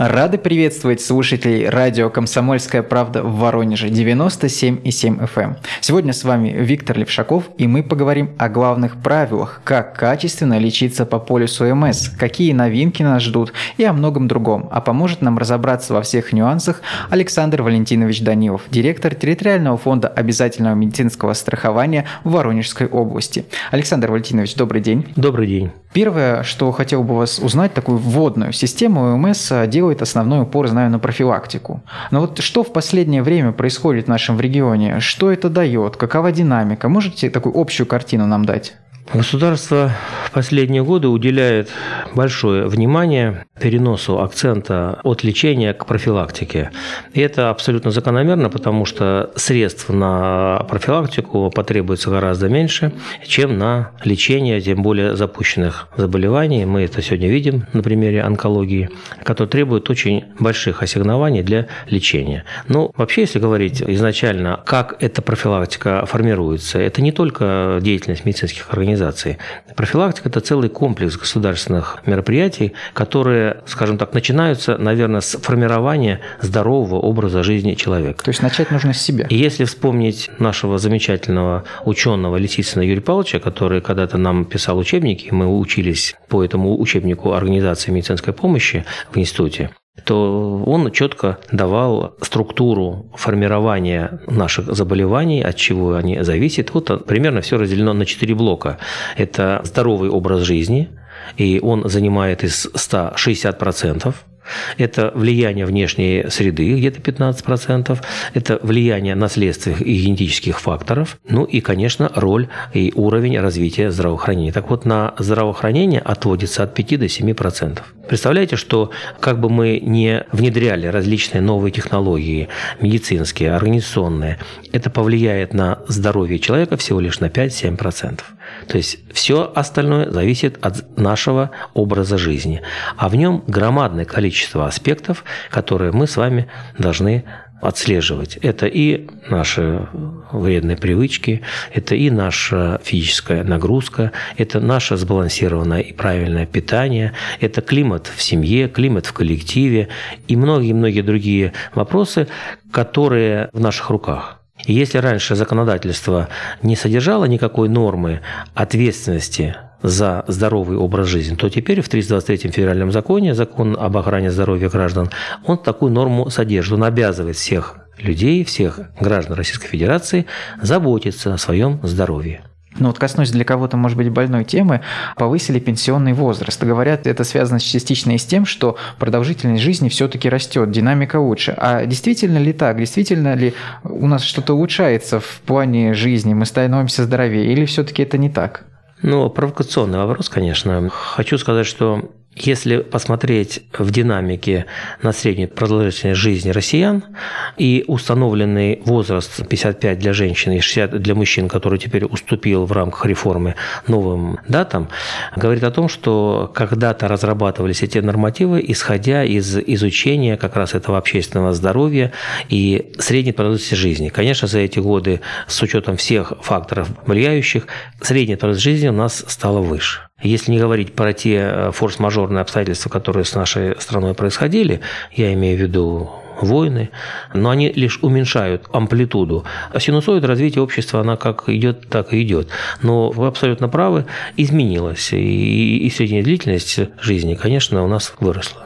Рады приветствовать слушателей радио «Комсомольская правда» в Воронеже 97,7 FM. Эм. Сегодня с вами Виктор Левшаков, и мы поговорим о главных правилах, как качественно лечиться по полюсу МС, какие новинки нас ждут и о многом другом. А поможет нам разобраться во всех нюансах Александр Валентинович Данилов, директор территориального фонда обязательного медицинского страхования в Воронежской области. Александр Валентинович, добрый день. Добрый день. Первое, что хотел бы вас узнать, такую вводную систему ОМС делает основной упор, знаю, на профилактику. Но вот что в последнее время происходит в нашем регионе? Что это дает? Какова динамика? Можете такую общую картину нам дать? Государство в последние годы уделяет большое внимание переносу акцента от лечения к профилактике. И это абсолютно закономерно, потому что средств на профилактику потребуется гораздо меньше, чем на лечение, тем более запущенных заболеваний. Мы это сегодня видим на примере онкологии, который требует очень больших ассигнований для лечения. Ну, вообще, если говорить изначально, как эта профилактика формируется, это не только деятельность медицинских организаций, организации. Профилактика – это целый комплекс государственных мероприятий, которые, скажем так, начинаются, наверное, с формирования здорового образа жизни человека. То есть начать нужно с себя. И если вспомнить нашего замечательного ученого Лисицына Юрия Павловича, который когда-то нам писал учебники, мы учились по этому учебнику организации медицинской помощи в институте, то он четко давал структуру формирования наших заболеваний, от чего они зависят. Вот примерно все разделено на четыре блока. Это здоровый образ жизни, и он занимает из 160%. Это влияние внешней среды, где-то 15%. Это влияние наследственных и генетических факторов. Ну и, конечно, роль и уровень развития здравоохранения. Так вот, на здравоохранение отводится от 5 до 7%. Представляете, что как бы мы не внедряли различные новые технологии, медицинские, организационные, это повлияет на здоровье человека всего лишь на 5-7%. То есть все остальное зависит от нашего образа жизни. А в нем громадное количество аспектов, которые мы с вами должны отслеживать. Это и наши вредные привычки, это и наша физическая нагрузка, это наше сбалансированное и правильное питание, это климат в семье, климат в коллективе и многие-многие другие вопросы, которые в наших руках. И если раньше законодательство не содержало никакой нормы ответственности за здоровый образ жизни, то теперь в 323 федеральном законе, закон об охране здоровья граждан, он такую норму содержит. Он обязывает всех людей, всех граждан Российской Федерации заботиться о своем здоровье. Ну вот коснусь для кого-то, может быть, больной темы, повысили пенсионный возраст. Говорят, это связано частично и с тем, что продолжительность жизни все-таки растет, динамика лучше. А действительно ли так? Действительно ли у нас что-то улучшается в плане жизни? Мы становимся здоровее? Или все-таки это не так? Ну, провокационный вопрос, конечно. Хочу сказать, что если посмотреть в динамике на среднюю продолжительность жизни россиян и установленный возраст 55 для женщин и 60 для мужчин, который теперь уступил в рамках реформы новым датам, говорит о том, что когда-то разрабатывались эти нормативы, исходя из изучения как раз этого общественного здоровья и средней продолжительности жизни. Конечно, за эти годы, с учетом всех факторов влияющих, средняя продолжительность жизни у нас стала выше. Если не говорить про те э, форс-мажорные обстоятельства, которые с нашей страной происходили, я имею в виду войны, но они лишь уменьшают амплитуду. А синусоид развития общества, она как идет, так и идет. Но вы абсолютно правы, изменилась. И, и средняя длительность жизни, конечно, у нас выросла.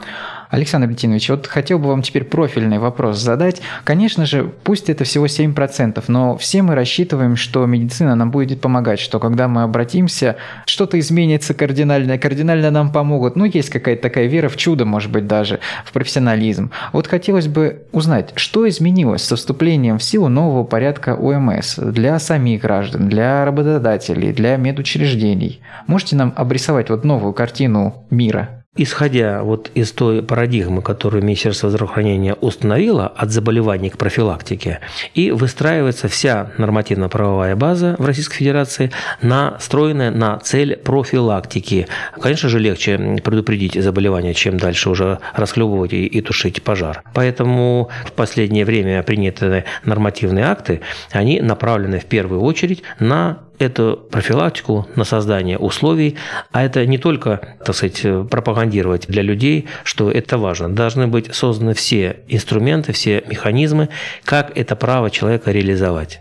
Александр Летинович, вот хотел бы вам теперь профильный вопрос задать. Конечно же, пусть это всего 7%, но все мы рассчитываем, что медицина нам будет помогать, что когда мы обратимся, что-то изменится кардинально, кардинально нам помогут. Ну, есть какая-то такая вера в чудо, может быть, даже в профессионализм. Вот хотелось бы узнать, что изменилось со вступлением в силу нового порядка ОМС для самих граждан, для работодателей, для медучреждений. Можете нам обрисовать вот новую картину мира? Исходя вот из той парадигмы, которую Министерство здравоохранения установило от заболеваний к профилактике, и выстраивается вся нормативно-правовая база в Российской Федерации, настроенная на цель профилактики. Конечно же, легче предупредить заболевания, чем дальше уже расхлебывать и, и тушить пожар. Поэтому в последнее время принятые нормативные акты, они направлены в первую очередь на эту профилактику, на создание условий, а это не только, так сказать, пропагандировать для людей, что это важно. Должны быть созданы все инструменты, все механизмы, как это право человека реализовать.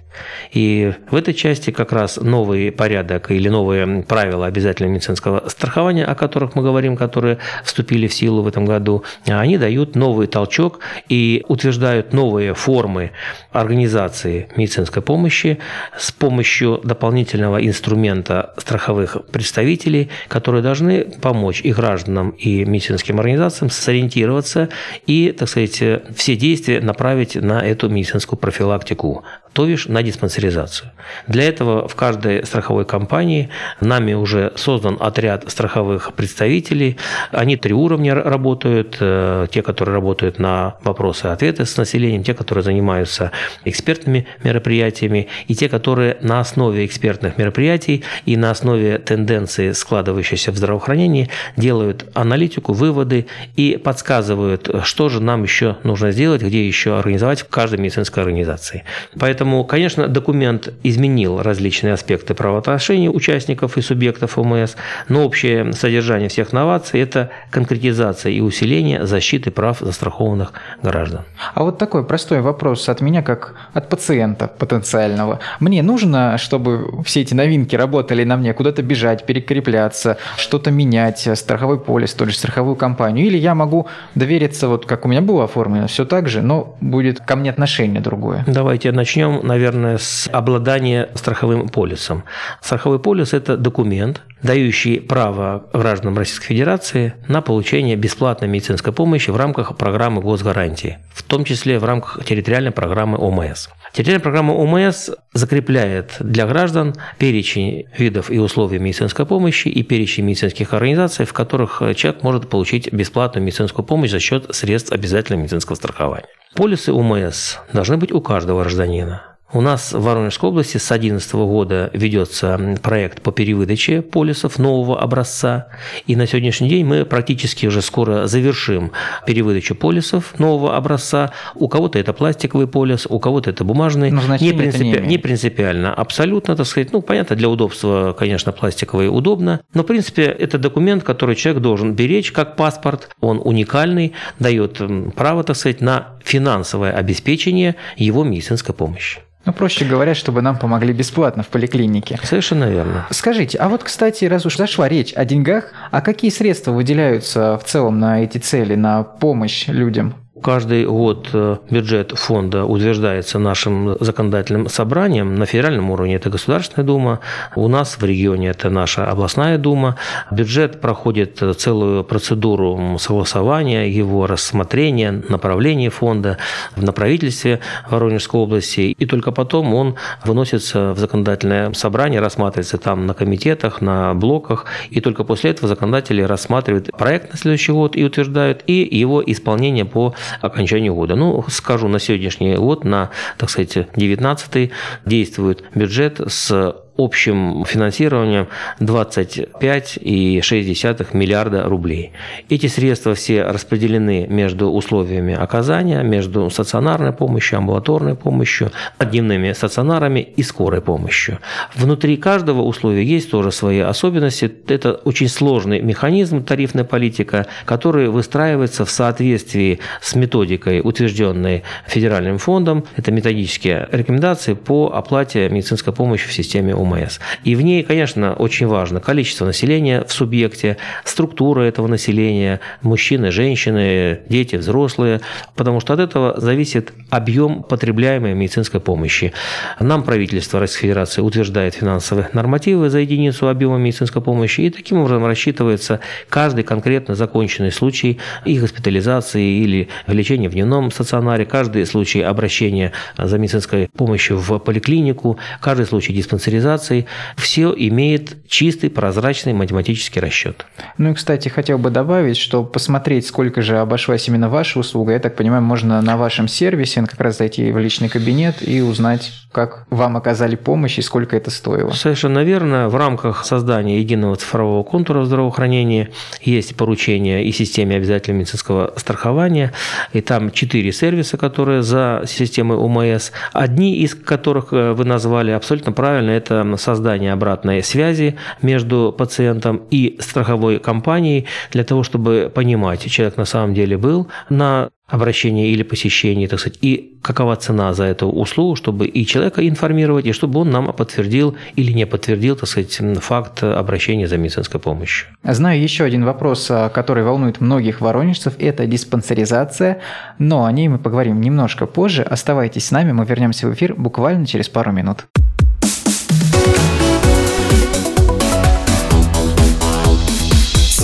И в этой части как раз новый порядок или новые правила обязательного медицинского страхования, о которых мы говорим, которые вступили в силу в этом году, они дают новый толчок и утверждают новые формы организации медицинской помощи с помощью дополнительного инструмента страховых представителей, которые должны помочь и гражданам, и медицинским организациям сориентироваться и, так сказать, все действия направить на эту медицинскую профилактику, то бишь на диспансеризацию. Для этого в каждой страховой компании нами уже создан отряд страховых представителей. Они три уровня работают. Э, те, которые работают на вопросы и ответы с населением, те, которые занимаются экспертными мероприятиями, и те, которые на основе экспертных мероприятий и на основе тенденции, складывающейся в здравоохранении, делают аналитику, выводы и подсказывают, что же нам еще нужно сделать, где еще организовать в каждой медицинской организации. Поэтому, конечно, документ изменил различные аспекты правоотношений участников и субъектов ОМС, но общее содержание всех новаций – это конкретизация и усиление защиты прав застрахованных граждан. А вот такой простой вопрос от меня, как от пациента потенциального. Мне нужно, чтобы все эти новинки работали на мне, куда-то бежать, перекрепляться, что-то менять, страховой полис, ту же страховую компанию, или я могу довериться, вот как у меня было оформлено, все так же, но будет ко мне отношение другое. Давайте начнем, наверное, с обладания страховым полисом. Страховой полис – это документ, дающий право гражданам Российской Федерации на получение бесплатной медицинской помощи в рамках программы госгарантии, в том числе в рамках территориальной программы ОМС. Территориальная программа ОМС закрепляет для граждан перечень видов и условий медицинской помощи и перечень медицинских организаций, в которых человек может получить бесплатную медицинскую помощь за счет средств обязательного медицинского страхования. Полисы ОМС должны быть у каждого гражданина. У нас в Воронежской области с 2011 года ведется проект по перевыдаче полисов нового образца. И на сегодняшний день мы практически уже скоро завершим перевыдачу полисов нового образца. У кого-то это пластиковый полис, у кого-то это бумажный. Но не, принципи... не, не принципиально. Абсолютно, так сказать. Ну, понятно, для удобства, конечно, пластиковый удобно. Но, в принципе, это документ, который человек должен беречь как паспорт. Он уникальный, дает право, так сказать, на финансовое обеспечение его медицинской помощи. Ну, проще говоря, чтобы нам помогли бесплатно в поликлинике. Совершенно верно. Скажите, а вот, кстати, раз уж зашла речь о деньгах, а какие средства выделяются в целом на эти цели, на помощь людям? Каждый год э, бюджет фонда утверждается нашим законодательным собранием. На федеральном уровне это Государственная Дума, у нас в регионе это наша областная Дума. Бюджет проходит целую процедуру согласования, его рассмотрения, направления фонда на правительстве Воронежской области, и только потом он выносится в законодательное собрание, рассматривается там на комитетах, на блоках, и только после этого законодатели рассматривают проект на следующий год и утверждают, и его исполнение по окончанию года. Ну, скажу, на сегодняшний год, на, так сказать, 19 действует бюджет с общим финансированием 25,6 миллиарда рублей. Эти средства все распределены между условиями оказания, между стационарной помощью, амбулаторной помощью, дневными стационарами и скорой помощью. Внутри каждого условия есть тоже свои особенности. Это очень сложный механизм тарифная политика, который выстраивается в соответствии с методикой, утвержденной федеральным фондом. Это методические рекомендации по оплате медицинской помощи в системе ОМС. И в ней, конечно, очень важно количество населения в субъекте, структура этого населения, мужчины, женщины, дети, взрослые, потому что от этого зависит объем потребляемой медицинской помощи. Нам правительство Российской Федерации утверждает финансовые нормативы за единицу объема медицинской помощи, и таким образом рассчитывается каждый конкретно законченный случай и госпитализации или лечения в дневном стационаре, каждый случай обращения за медицинской помощью в поликлинику, каждый случай диспансеризации организаций, все имеет чистый, прозрачный математический расчет. Ну и, кстати, хотел бы добавить, что посмотреть, сколько же обошлась именно ваша услуга, я так понимаю, можно на вашем сервисе как раз зайти в личный кабинет и узнать, как вам оказали помощь и сколько это стоило. Совершенно верно. В рамках создания единого цифрового контура здравоохранения есть поручение и системе обязательного медицинского страхования, и там четыре сервиса, которые за системой ОМС, одни из которых э, вы назвали абсолютно правильно, это это создание обратной связи между пациентом и страховой компанией для того, чтобы понимать, человек на самом деле был на обращении или посещении, так сказать, и какова цена за эту услугу, чтобы и человека информировать, и чтобы он нам подтвердил или не подтвердил, так сказать, факт обращения за медицинской помощью. Знаю еще один вопрос, а, который волнует многих воронежцев, это диспансеризация, но о ней мы поговорим немножко позже. Оставайтесь с нами, мы вернемся в эфир буквально через пару минут.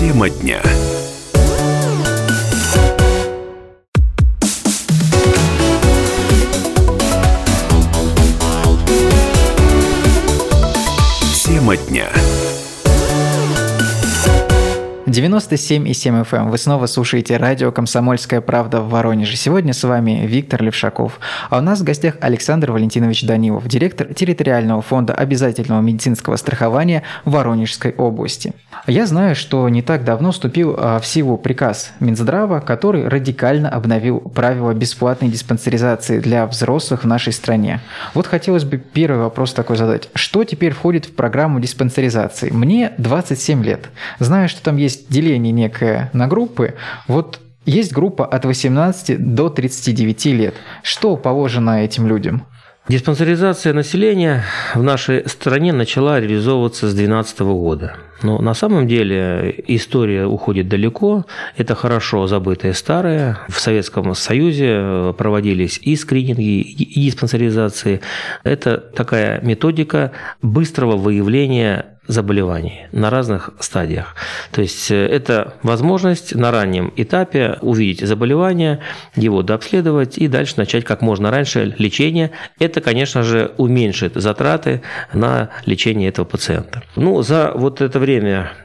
Тема дня. Тема дня. 97,7 FM. Эм. Вы снова слушаете радио «Комсомольская правда» в Воронеже. Сегодня с вами Виктор Левшаков. А у нас в гостях Александр Валентинович Данилов, директор территориального фонда обязательного медицинского страхования Воронежской области. Я знаю, что не так давно вступил а, в силу приказ Минздрава, который радикально обновил правила бесплатной диспансеризации для взрослых в нашей стране. Вот хотелось бы первый вопрос такой задать. Что теперь входит в программу диспансеризации? Мне 27 лет. Знаю, что там есть деление некое на группы. Вот есть группа от 18 до 39 лет. Что положено этим людям? Диспансеризация населения в нашей стране начала реализовываться с 2012 года. Но на самом деле история уходит далеко. Это хорошо забытое старое. В Советском Союзе проводились и скрининги, и диспансеризации. Это такая методика быстрого выявления заболеваний на разных стадиях. То есть э, это возможность на раннем этапе увидеть заболевание, его дообследовать и дальше начать как можно раньше лечение. Это, конечно же, уменьшит затраты на лечение этого пациента. Ну, за вот это время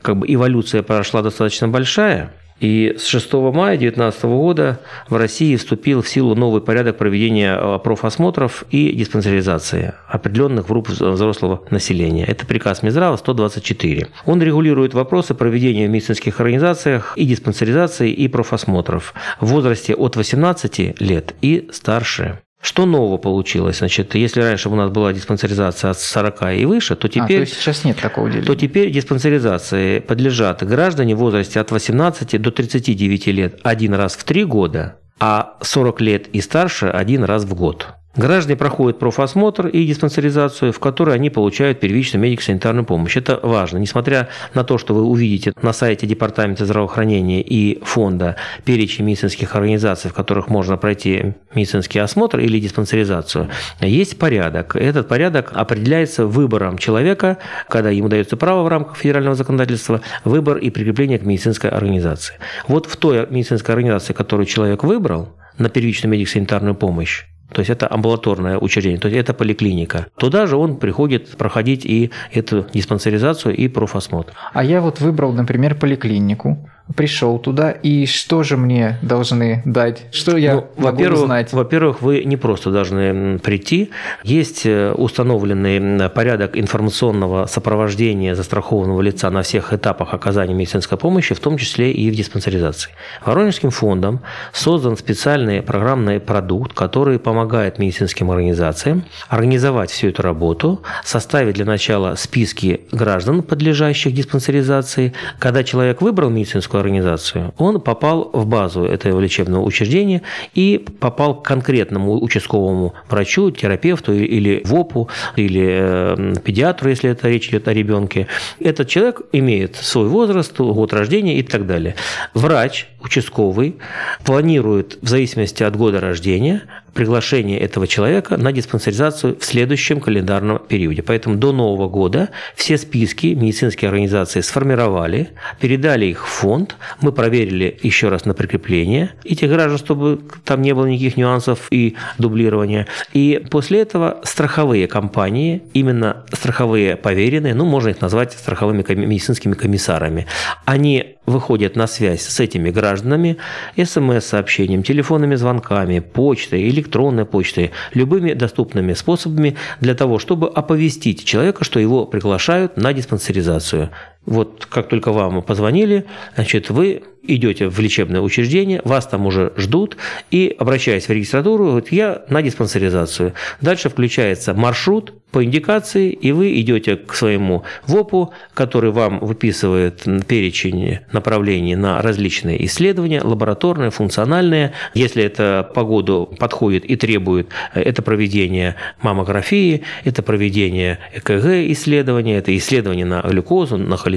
как бы эволюция прошла достаточно большая. И с 6 мая 2019 года в России вступил в силу новый порядок проведения э, профосмотров и диспансеризации определенных групп взрослого населения. Это приказ Минздрава 124. Он регулирует вопросы проведения в медицинских организациях и диспансеризации и профосмотров в возрасте от 18 лет и старше. Что нового получилось? Значит, если раньше у нас была диспансеризация от 40 и выше, то теперь... А, то есть сейчас нет такого деления? То теперь диспансеризации подлежат граждане в возрасте от 18 до 39 лет один раз в три года, а 40 лет и старше один раз в год. Граждане проходят профосмотр и диспансеризацию, в которой они получают первичную медико-санитарную помощь. Это важно. Несмотря на то, что вы увидите на сайте Департамента здравоохранения и фонда перечень медицинских организаций, в которых можно пройти медицинский осмотр или диспансеризацию, есть порядок. Этот порядок определяется выбором человека, когда ему дается право в рамках федерального законодательства, выбор и прикрепление к медицинской организации. Вот в той медицинской организации, которую человек выбрал, на первичную медико-санитарную помощь, то есть это амбулаторное учреждение, то есть это поликлиника. Туда же он приходит проходить и эту диспансеризацию и профосмотр. А я вот выбрал, например, поликлинику пришел туда, и что же мне должны дать? Что я ну, могу во-первых, узнать? Во-первых, вы не просто должны прийти. Есть э, установленный порядок информационного сопровождения застрахованного лица на всех этапах оказания медицинской помощи, в том числе и в диспансеризации. Воронежским фондом создан специальный программный продукт, который помогает медицинским организациям организовать всю эту работу, составить для начала списки граждан, подлежащих диспансеризации. Когда человек выбрал медицинскую некоммерческую организацию, он попал в базу этого лечебного учреждения и попал к конкретному участковому врачу, терапевту или ВОПу, или э, педиатру, если это речь идет о ребенке. Этот человек имеет свой возраст, год рождения и так далее. Врач участковый планирует в зависимости от года рождения приглашение этого человека на диспансеризацию в следующем календарном периоде. Поэтому до Нового года все списки медицинские организации сформировали, передали их в фонд, мы проверили еще раз на прикрепление этих граждан, чтобы там не было никаких нюансов и дублирования. И после этого страховые компании, именно страховые поверенные, ну, можно их назвать страховыми медицинскими комиссарами, они выходят на связь с этими гражданами смс-сообщением, телефонными звонками, почтой, электронной почтой, любыми доступными способами для того, чтобы оповестить человека, что его приглашают на диспансеризацию. Вот как только вам позвонили, значит, вы идете в лечебное учреждение, вас там уже ждут, и, обращаясь в регистратуру, вот я на диспансеризацию. Dальше включается маршрут по индикации, и вы идете к своему ВОПу, который вам выписывает перечень направлений на различные исследования, лабораторные, функциональные. Если это по году подходит и требует, это проведение маммографии, это проведение ЭКГ исследования, это исследование на глюкозу, на холестерин.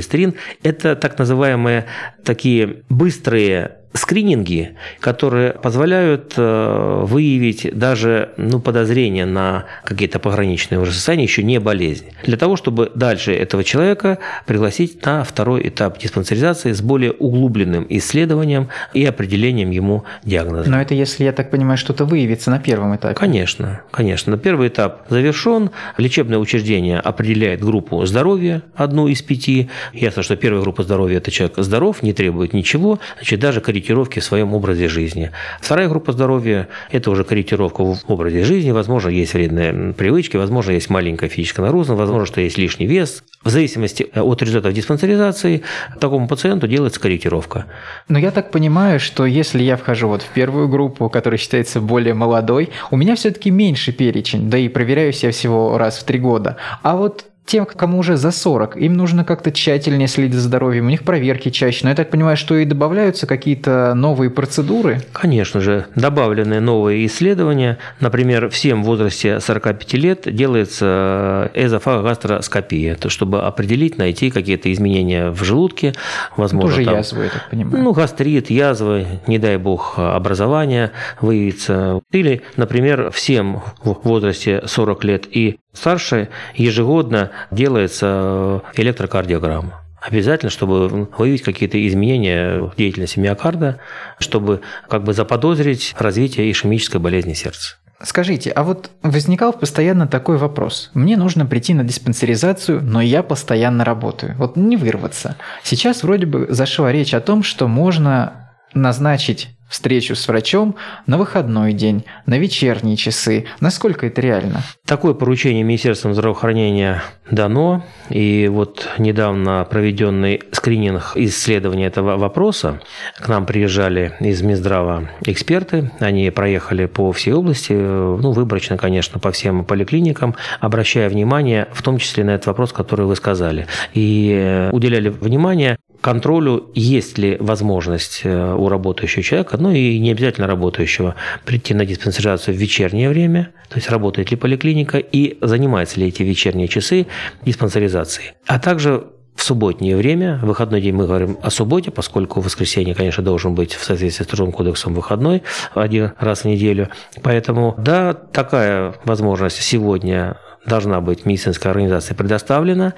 Это так называемые такие быстрые скрининги, которые позволяют э, выявить даже ну, подозрения на какие-то пограничные уже состояния, еще не болезни. Для того, чтобы дальше этого человека пригласить на второй этап диспансеризации с более углубленным исследованием и определением ему диагноза. Но это если, я так понимаю, что-то выявится на первом этапе. Конечно, конечно. Первый этап завершен. Лечебное учреждение определяет группу здоровья, одну из пяти. Ясно, что первая группа здоровья – это человек здоров, не требует ничего. Значит, даже корректировки в своем образе жизни. Вторая группа здоровья – это уже корректировка в образе жизни. Возможно, есть вредные привычки, возможно, есть маленькая физическая нагрузка, возможно, что есть лишний вес. В зависимости от результатов диспансеризации такому пациенту делается корректировка. Но я так понимаю, что если я вхожу вот в первую группу, которая считается более молодой, у меня все-таки меньше перечень, да и проверяюсь я всего раз в три года. А вот тем, кому уже за 40, им нужно как-то тщательнее следить за здоровьем, у них проверки чаще. Но я так понимаю, что и добавляются какие-то новые процедуры? Конечно же, добавлены новые исследования. Например, всем в возрасте 45 лет делается эзофагостроскопия, то чтобы определить, найти какие-то изменения в желудке. Возможно, Тоже там, язвы, я так понимаю. Ну, гастрит, язвы, не дай бог, образование выявится. Или, например, всем в возрасте 40 лет и старше ежегодно делается электрокардиограмма. Обязательно, чтобы выявить какие-то изменения в деятельности миокарда, чтобы как бы заподозрить развитие ишемической болезни сердца. Скажите, а вот возникал постоянно такой вопрос. Мне нужно прийти на диспансеризацию, но я постоянно работаю. Вот не вырваться. Сейчас вроде бы зашла речь о том, что можно назначить встречу с врачом на выходной день, на вечерние часы. Насколько это реально? Такое поручение Министерством здравоохранения дано. И вот недавно проведенный скрининг исследования этого вопроса. К нам приезжали из Минздрава эксперты. Они проехали по всей области, ну, выборочно, конечно, по всем поликлиникам, обращая внимание в том числе на этот вопрос, который вы сказали. И уделяли внимание контролю, есть ли возможность э, у работающего человека, ну и не обязательно работающего, прийти на диспансеризацию в вечернее время, то есть работает ли поликлиника и занимается ли эти вечерние часы диспансеризацией. А также в субботнее время, в выходной день мы говорим о субботе, поскольку воскресенье, конечно, должен быть в соответствии с Трудовым кодексом выходной один раз в неделю. Поэтому, да, такая возможность сегодня должна быть медицинской организации предоставлена.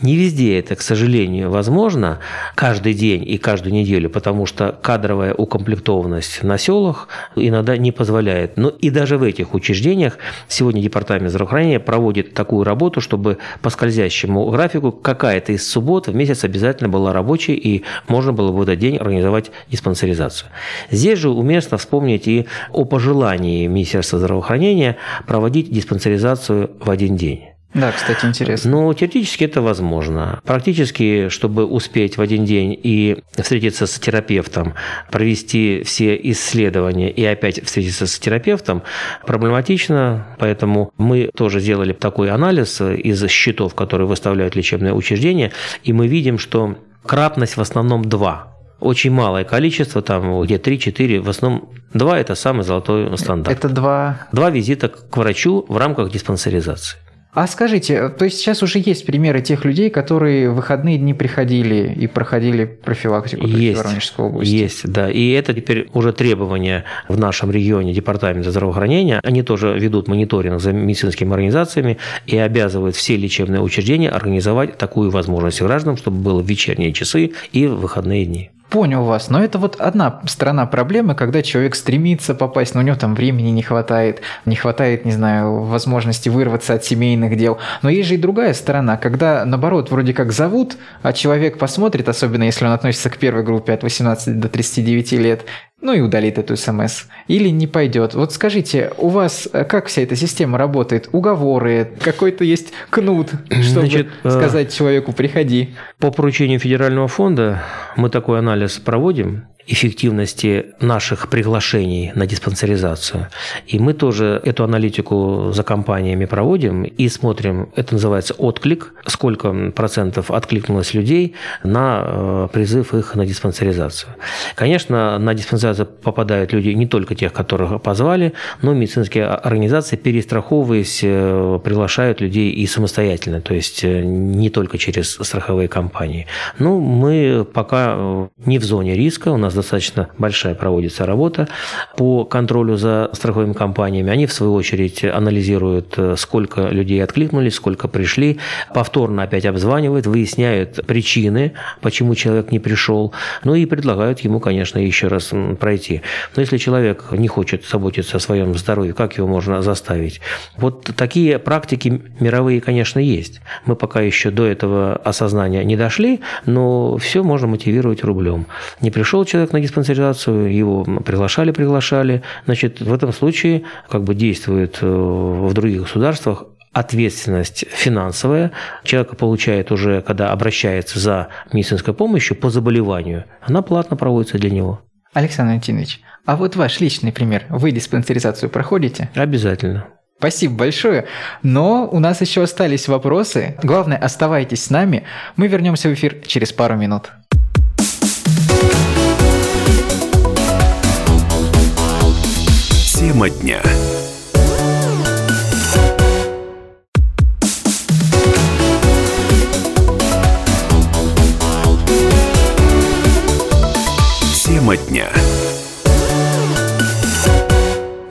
Не везде это, к сожалению, возможно каждый день и каждую неделю, потому что кадровая укомплектованность на селах иногда не позволяет. Но и даже в этих учреждениях сегодня Департамент здравоохранения проводит такую работу, чтобы по скользящему графику какая-то из суббот в месяц обязательно была рабочей и можно было в этот день организовать диспансеризацию. Здесь же уместно вспомнить и о пожелании Министерства здравоохранения проводить диспансеризацию в один день. Да, кстати, интересно. Но теоретически это возможно. Практически, чтобы успеть в один день и встретиться с терапевтом, провести все исследования и опять встретиться с терапевтом, проблематично. Поэтому мы тоже сделали такой анализ из счетов, которые выставляют лечебные учреждения, и мы видим, что кратность в основном два очень малое количество, там где 3-4, в основном 2 – это самый золотой стандарт. Это два? Два визита к врачу в рамках диспансеризации. А скажите, то есть сейчас уже есть примеры тех людей, которые в выходные дни приходили и проходили профилактику есть, в Воронежской области? Есть, да. И это теперь уже требование в нашем регионе Департамента здравоохранения. Они тоже ведут мониторинг за медицинскими организациями и обязывают все лечебные учреждения организовать такую возможность гражданам, чтобы было в вечерние часы и в выходные дни. Понял вас, но это вот одна сторона проблемы, когда человек стремится попасть, но у него там времени не хватает, не хватает, не знаю, возможности вырваться от семейных дел. Но есть же и другая сторона, когда, наоборот, вроде как зовут, а человек посмотрит, особенно если он относится к первой группе от 18 до 39 лет, ну и удалит эту смс. Или не пойдет. Вот скажите, у вас э, как вся эта система работает? Уговоры, какой-то есть кнут, чтобы Значит, э, сказать человеку «приходи». По поручению Федерального фонда мы такой анализ проводим эффективности наших приглашений на диспансеризацию. И мы тоже эту аналитику за компаниями проводим и смотрим, это называется отклик, сколько процентов откликнулось людей на э, призыв их на диспансеризацию. Конечно, на диспансеризацию попадают люди не только тех, которых позвали, но медицинские организации, перестраховываясь, э, приглашают людей и самостоятельно, то есть э, не только через страховые компании. Ну, мы пока не в зоне риска, у нас достаточно большая проводится работа по контролю за страховыми компаниями. Они, в свою очередь, анализируют, э, сколько людей откликнулись, сколько пришли, повторно опять обзванивают, выясняют причины, почему человек не пришел, ну и предлагают ему, конечно, еще раз пройти. Но если человек не хочет заботиться о своем здоровье, как его можно заставить? Вот такие практики мировые, конечно, есть. Мы пока еще до этого осознания не дошли, но все можно мотивировать рублем. Не пришел человек, человек на диспансеризацию, его приглашали, приглашали. Значит, в этом случае как бы действует э, в других государствах ответственность финансовая. Человек получает уже, когда обращается за медицинской помощью по заболеванию, она платно проводится для него. Александр Валентинович, а вот ваш личный пример. Вы диспансеризацию проходите? Обязательно. Спасибо большое. Но у нас еще остались вопросы. Главное, оставайтесь с нами. Мы вернемся в эфир через пару минут. Тема дня. Тема дня.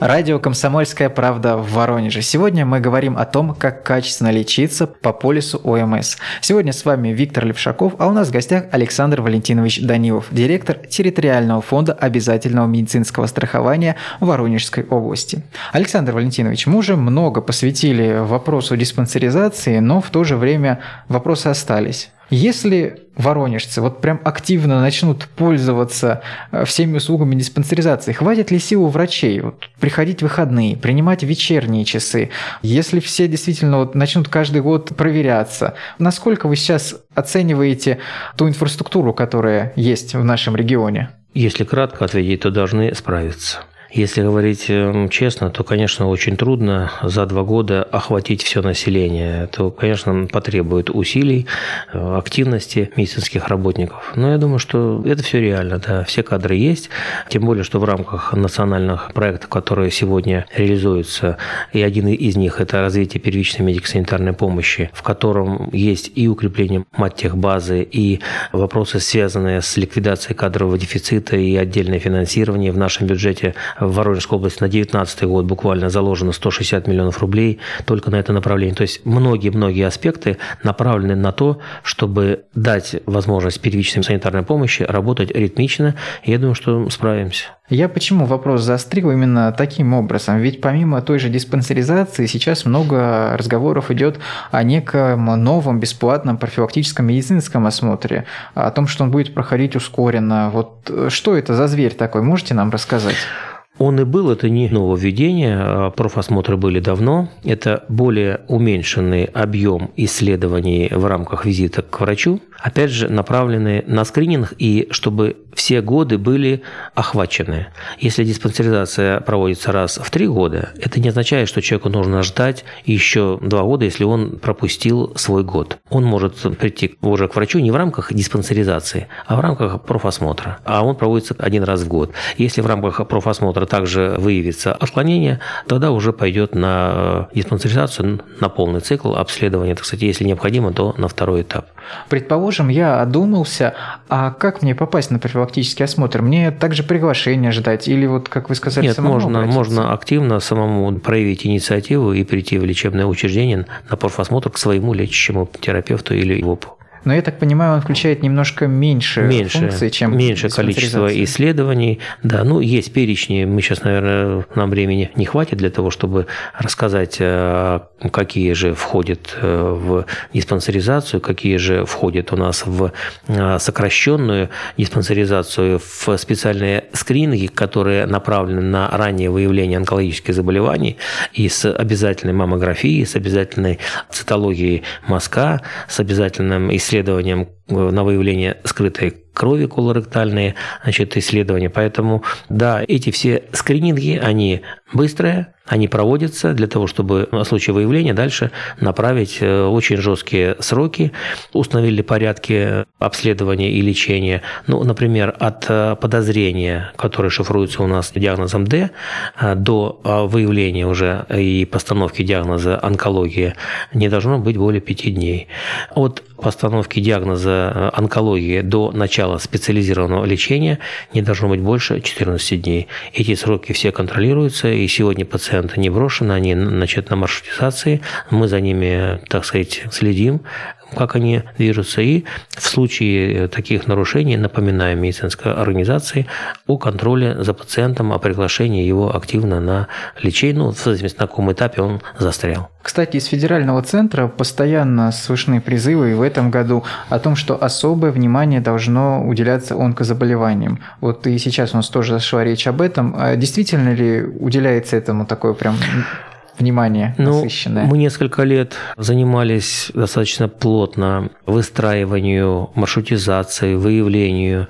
Радио «Комсомольская правда» в Воронеже. Сегодня мы говорим о том, как качественно лечиться по полису ОМС. Сегодня с вами Виктор Левшаков, а у нас в гостях Александр Валентинович Данилов, директор территориального фонда обязательного медицинского страхования Воронежской области. Александр Валентинович, мы уже много посвятили вопросу диспансеризации, но в то же время вопросы остались. Если воронежцы вот прям активно начнут пользоваться э, всеми услугами диспансеризации, хватит ли сил у врачей вот, приходить в выходные, принимать вечерние часы? Если все действительно вот начнут каждый год проверяться, насколько вы сейчас оцениваете ту инфраструктуру, которая есть в нашем регионе? Если кратко ответить, то должны справиться. Если говорить эм, честно, то, конечно, очень трудно за два года охватить все население. То, конечно, потребует усилий, э, активности медицинских работников. Но я думаю, что это все реально, да, все кадры есть. Тем более, что в рамках национальных проектов, которые сегодня реализуются, и один из них – это развитие первичной медико-санитарной помощи, в котором есть и укрепление маттехбазы, и вопросы, связанные с ликвидацией кадрового дефицита и отдельное финансирование в нашем бюджете в Воронежской области на 2019 год буквально заложено 160 миллионов рублей только на это направление. То есть многие-многие аспекты направлены на то, чтобы дать возможность первичной санитарной помощи работать ритмично. Я думаю, что справимся. Я почему вопрос заострил именно таким образом? Ведь помимо той же диспансеризации сейчас много разговоров идет о неком новом бесплатном профилактическом медицинском осмотре, о том, что он будет проходить ускоренно. Вот что это за зверь такой? Можете нам рассказать? Он и был, это не нововведение, а профосмотры были давно. Это более уменьшенный объем исследований в рамках визита к врачу, опять же, направленные на скрининг и чтобы все годы были охвачены. Если диспансеризация проводится раз в три года, это не означает, что человеку нужно ждать еще два года, если он пропустил свой год. Он может прийти уже к врачу не в рамках диспансеризации, а в рамках профосмотра. А он проводится один раз в год. Если в рамках профосмотра также выявится отклонение, тогда уже пойдет на диспансеризацию, на полный цикл обследования, так сказать, если необходимо, то на второй этап. Предположим, я одумался, а как мне попасть на профилактический осмотр? Мне также приглашение ждать или вот, как вы сказали, Нет, можно, можно активно самому проявить инициативу и прийти в лечебное учреждение на профосмотр к своему лечащему терапевту или ВОПу. Но я так понимаю, он включает немножко меньше, меньше функций, чем меньше количество исследований. Да, ну есть перечни. Мы сейчас, наверное, нам времени не хватит для того, чтобы рассказать, э, какие же входят э, в диспансеризацию, какие же входят у нас в э, сокращенную диспансеризацию, в специальные скрининги, которые направлены на раннее выявление онкологических заболеваний и с обязательной маммографией, с обязательной цитологией мозга, с обязательным исследованием на выявление скрытой крови колоректальные значит, исследования. Поэтому, да, эти все скрининги, они быстрые, они проводятся для того, чтобы в случае выявления дальше направить э, очень жесткие сроки, установили порядки обследования и лечения. Ну, например, от э, подозрения, которое шифруется у нас диагнозом D, э, до выявления уже и постановки диагноза онкология не должно быть более пяти дней. От постановки диагноза онкологии до начала специализированного лечения не должно быть больше 14 дней. Эти сроки все контролируются, и сегодня пациент пациенты не брошены, они значит, на маршрутизации, мы за ними, так сказать, следим, как они движутся. И в случае таких нарушений напоминаем медицинской организации о контроле за пациентом, о приглашении его активно на лечение, ну, в зависимости на каком этапе он застрял. Кстати, из федерального центра постоянно слышны призывы и в этом году о том, что особое внимание должно уделяться онкозаболеваниям. Вот и сейчас у нас тоже зашла речь об этом. А действительно ли уделяется этому такое прям внимание ну, насыщенное? Мы несколько лет занимались достаточно плотно выстраиванию, маршрутизации, выявлению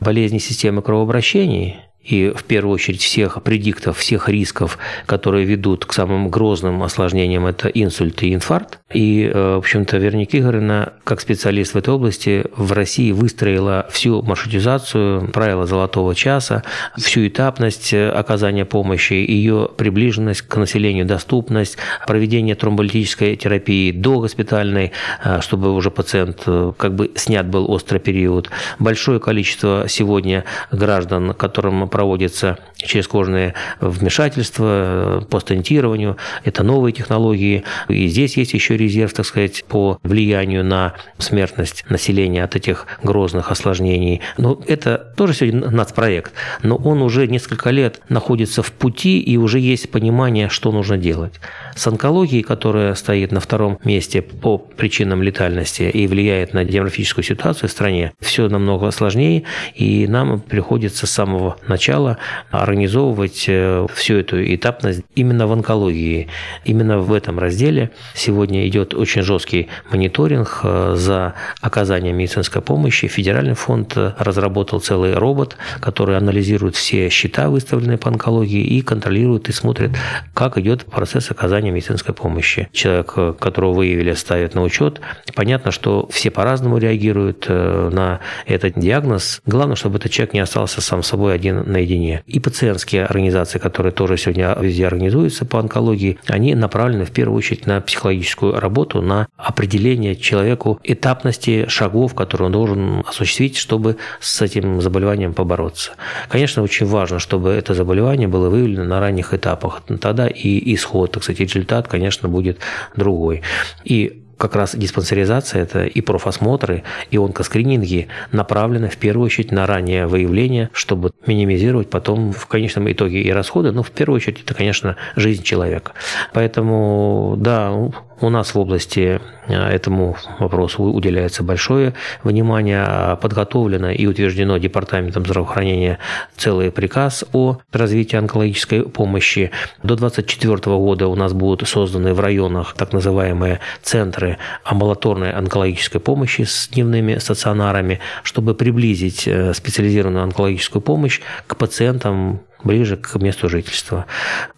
болезней системы кровообращений и в первую очередь всех предиктов, всех рисков, которые ведут к самым грозным осложнениям, это инсульт и инфаркт. И, э, в общем-то, Верника Игоревна, как специалист в этой области, в России выстроила всю маршрутизацию, правила золотого часа, всю этапность э, оказания помощи, ее приближенность к населению, доступность, проведение тромболитической терапии до госпитальной, э, чтобы уже пациент как бы снят был острый период. Большое количество сегодня граждан, которым проводится через кожные вмешательства по стентированию. Это новые технологии. И здесь есть еще резерв, так сказать, по влиянию на смертность населения от этих грозных осложнений. Но это тоже сегодня нацпроект. Но он уже несколько лет находится в пути, и уже есть понимание, что нужно делать. С онкологией, которая стоит на втором месте по причинам летальности и влияет на демографическую ситуацию в стране, все намного сложнее, и нам приходится с самого начала начала организовывать э, всю эту этапность именно в онкологии. Именно в этом разделе сегодня идет очень жесткий мониторинг э, за оказанием медицинской помощи. Федеральный фонд э, разработал целый робот, который анализирует все счета, выставленные по онкологии, и контролирует и смотрит, как идет процесс оказания медицинской помощи. Человек, которого выявили, ставят на учет. Понятно, что все по-разному реагируют на этот диагноз. Главное, чтобы этот человек не остался сам собой один наедине. И пациентские организации, которые тоже сегодня везде организуются по онкологии, они направлены в первую очередь на психологическую работу, на определение человеку этапности шагов, которые он должен осуществить, чтобы с этим заболеванием побороться. Конечно, очень важно, чтобы это заболевание было выявлено на ранних этапах. Тогда и исход, так сказать, результат, конечно, будет другой. И как раз диспансеризация, это и профосмотры, и онкоскрининги направлены в первую очередь на раннее выявление, чтобы минимизировать потом в конечном итоге и расходы, но в первую очередь это, конечно, жизнь человека. Поэтому, да, у нас в области э, этому вопросу уделяется большое внимание. Подготовлено и утверждено Департаментом здравоохранения целый приказ о развитии онкологической помощи. До 2024 года у нас будут созданы в районах так называемые центры амбулаторной онкологической помощи с дневными стационарами, чтобы приблизить э, специализированную онкологическую помощь к пациентам ближе к месту жительства.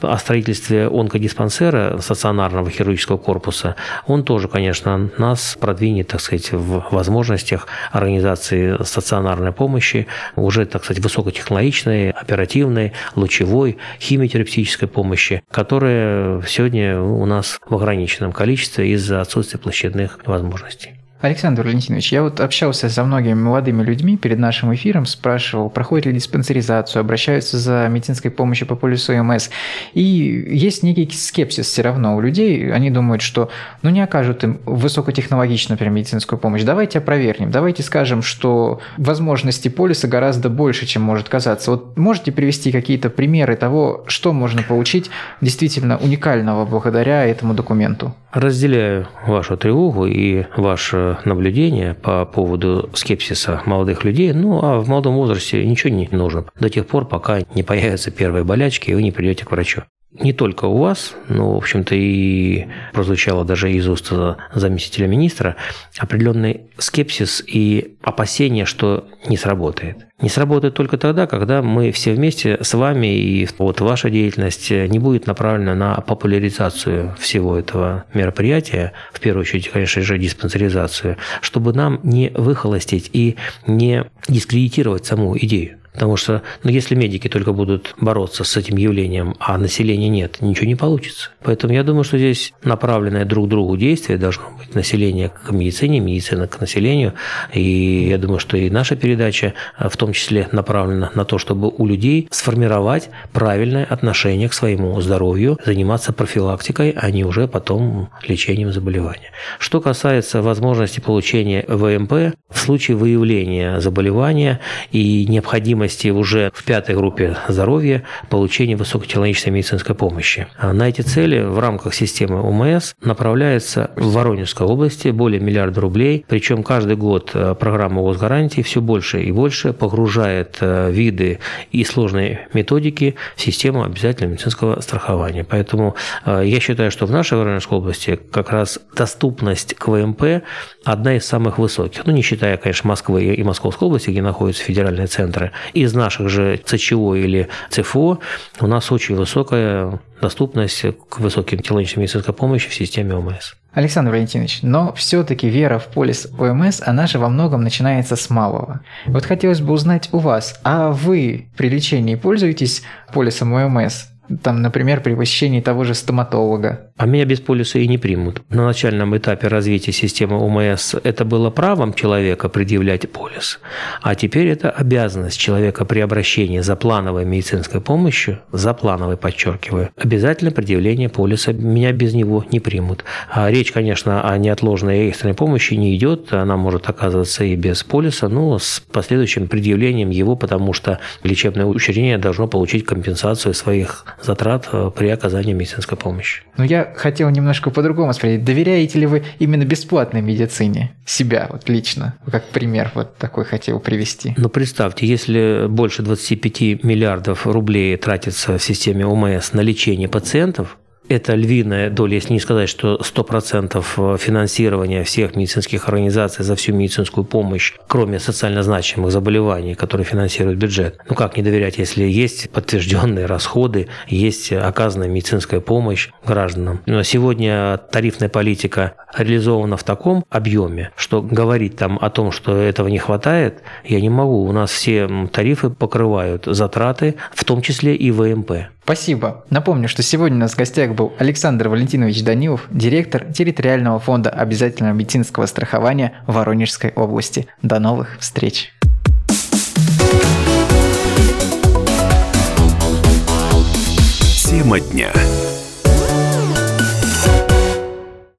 О строительстве онкодиспансера стационарного хирургического корпуса, он тоже, конечно, нас продвинет, так сказать, в возможностях организации стационарной помощи, уже, так сказать, высокотехнологичной, оперативной, лучевой, химиотерапевтической помощи, которая сегодня у нас в ограниченном количестве из-за отсутствия площадных возможностей. Александр Валентинович, я вот общался со многими молодыми людьми перед нашим эфиром, спрашивал, проходят ли диспансеризацию, обращаются за медицинской помощью по полису МС. И есть некий скепсис все равно у людей. Они думают, что ну не окажут им высокотехнологичную, например, медицинскую помощь. Давайте опровергнем, давайте скажем, что возможности полиса гораздо больше, чем может казаться. Вот можете привести какие-то примеры того, что можно получить действительно уникального благодаря этому документу? Разделяю вашу тревогу и ваше наблюдение по поводу скепсиса молодых людей. Ну, а в молодом возрасте ничего не нужно до тех пор, пока не появятся первые болячки, и вы не придете к врачу не только у вас, но, в общем-то, и прозвучало даже из уст заместителя министра, определенный скепсис и опасения, что не сработает. Не сработает только тогда, когда мы все вместе с вами и вот ваша деятельность не будет направлена на популяризацию всего этого мероприятия, в первую очередь, конечно же, диспансеризацию, чтобы нам не выхолостить и не дискредитировать саму идею. Потому что ну, если медики только будут бороться с этим явлением, а населения нет, ничего не получится. Поэтому я думаю, что здесь направленное друг другу действие должно быть население к медицине, медицина к населению. И я думаю, что и наша передача а, в том числе направлена на то, чтобы у людей сформировать правильное отношение к своему здоровью, заниматься профилактикой, а не уже потом лечением заболевания. Что касается возможности получения ВМП, в случае выявления заболевания и необходимости необходимости уже в пятой группе здоровья получения высокотехнологичной медицинской помощи. А на эти цели в рамках системы ОМС направляется в Воронежской области более миллиарда рублей, причем каждый год э, программа госгарантии все больше и больше погружает э, виды и сложные методики в систему обязательного медицинского страхования. Поэтому э, я считаю, что в нашей Воронежской области как раз доступность к ВМП одна из самых высоких. Ну, не считая, конечно, Москвы и Московской области, где находятся федеральные центры из наших же ЦЧО или ЦФО у нас очень высокая доступность к высоким технологичным медицинской помощи в системе ОМС. Александр Валентинович, но все-таки вера в полис ОМС, она же во многом начинается с малого. Вот хотелось бы узнать у вас, а вы при лечении пользуетесь полисом ОМС? Там, например, при посещении того же стоматолога. А меня без полиса и не примут. На начальном этапе развития системы ОМС это было правом человека предъявлять полис, а теперь это обязанность человека при обращении за плановой медицинской помощью, за плановой, подчеркиваю, обязательно предъявление полиса. Меня без него не примут. А речь, конечно, о неотложной экстренной помощи не идет. Она может оказываться и без полиса, но с последующим предъявлением его, потому что лечебное учреждение должно получить компенсацию своих затрат э, при оказании медицинской помощи. Но я хотел немножко по-другому спросить. Доверяете ли вы именно бесплатной медицине? Себя вот лично, как пример вот такой хотел привести. Ну, представьте, если больше 25 миллиардов рублей тратится в системе ОМС на лечение пациентов, это львиная доля, если не сказать, что 100% финансирования всех медицинских организаций за всю медицинскую помощь, кроме социально значимых заболеваний, которые финансирует бюджет. Ну как не доверять, если есть подтвержденные расходы, есть оказанная медицинская помощь гражданам. Но сегодня тарифная политика реализована в таком объеме, что говорить там о том, что этого не хватает, я не могу. У нас все тарифы покрывают затраты, в том числе и ВМП. Спасибо. Напомню, что сегодня у нас в гостях был Александр Валентинович Данилов, директор территориального фонда обязательного медицинского страхования Воронежской области. До новых встреч! Тема дня.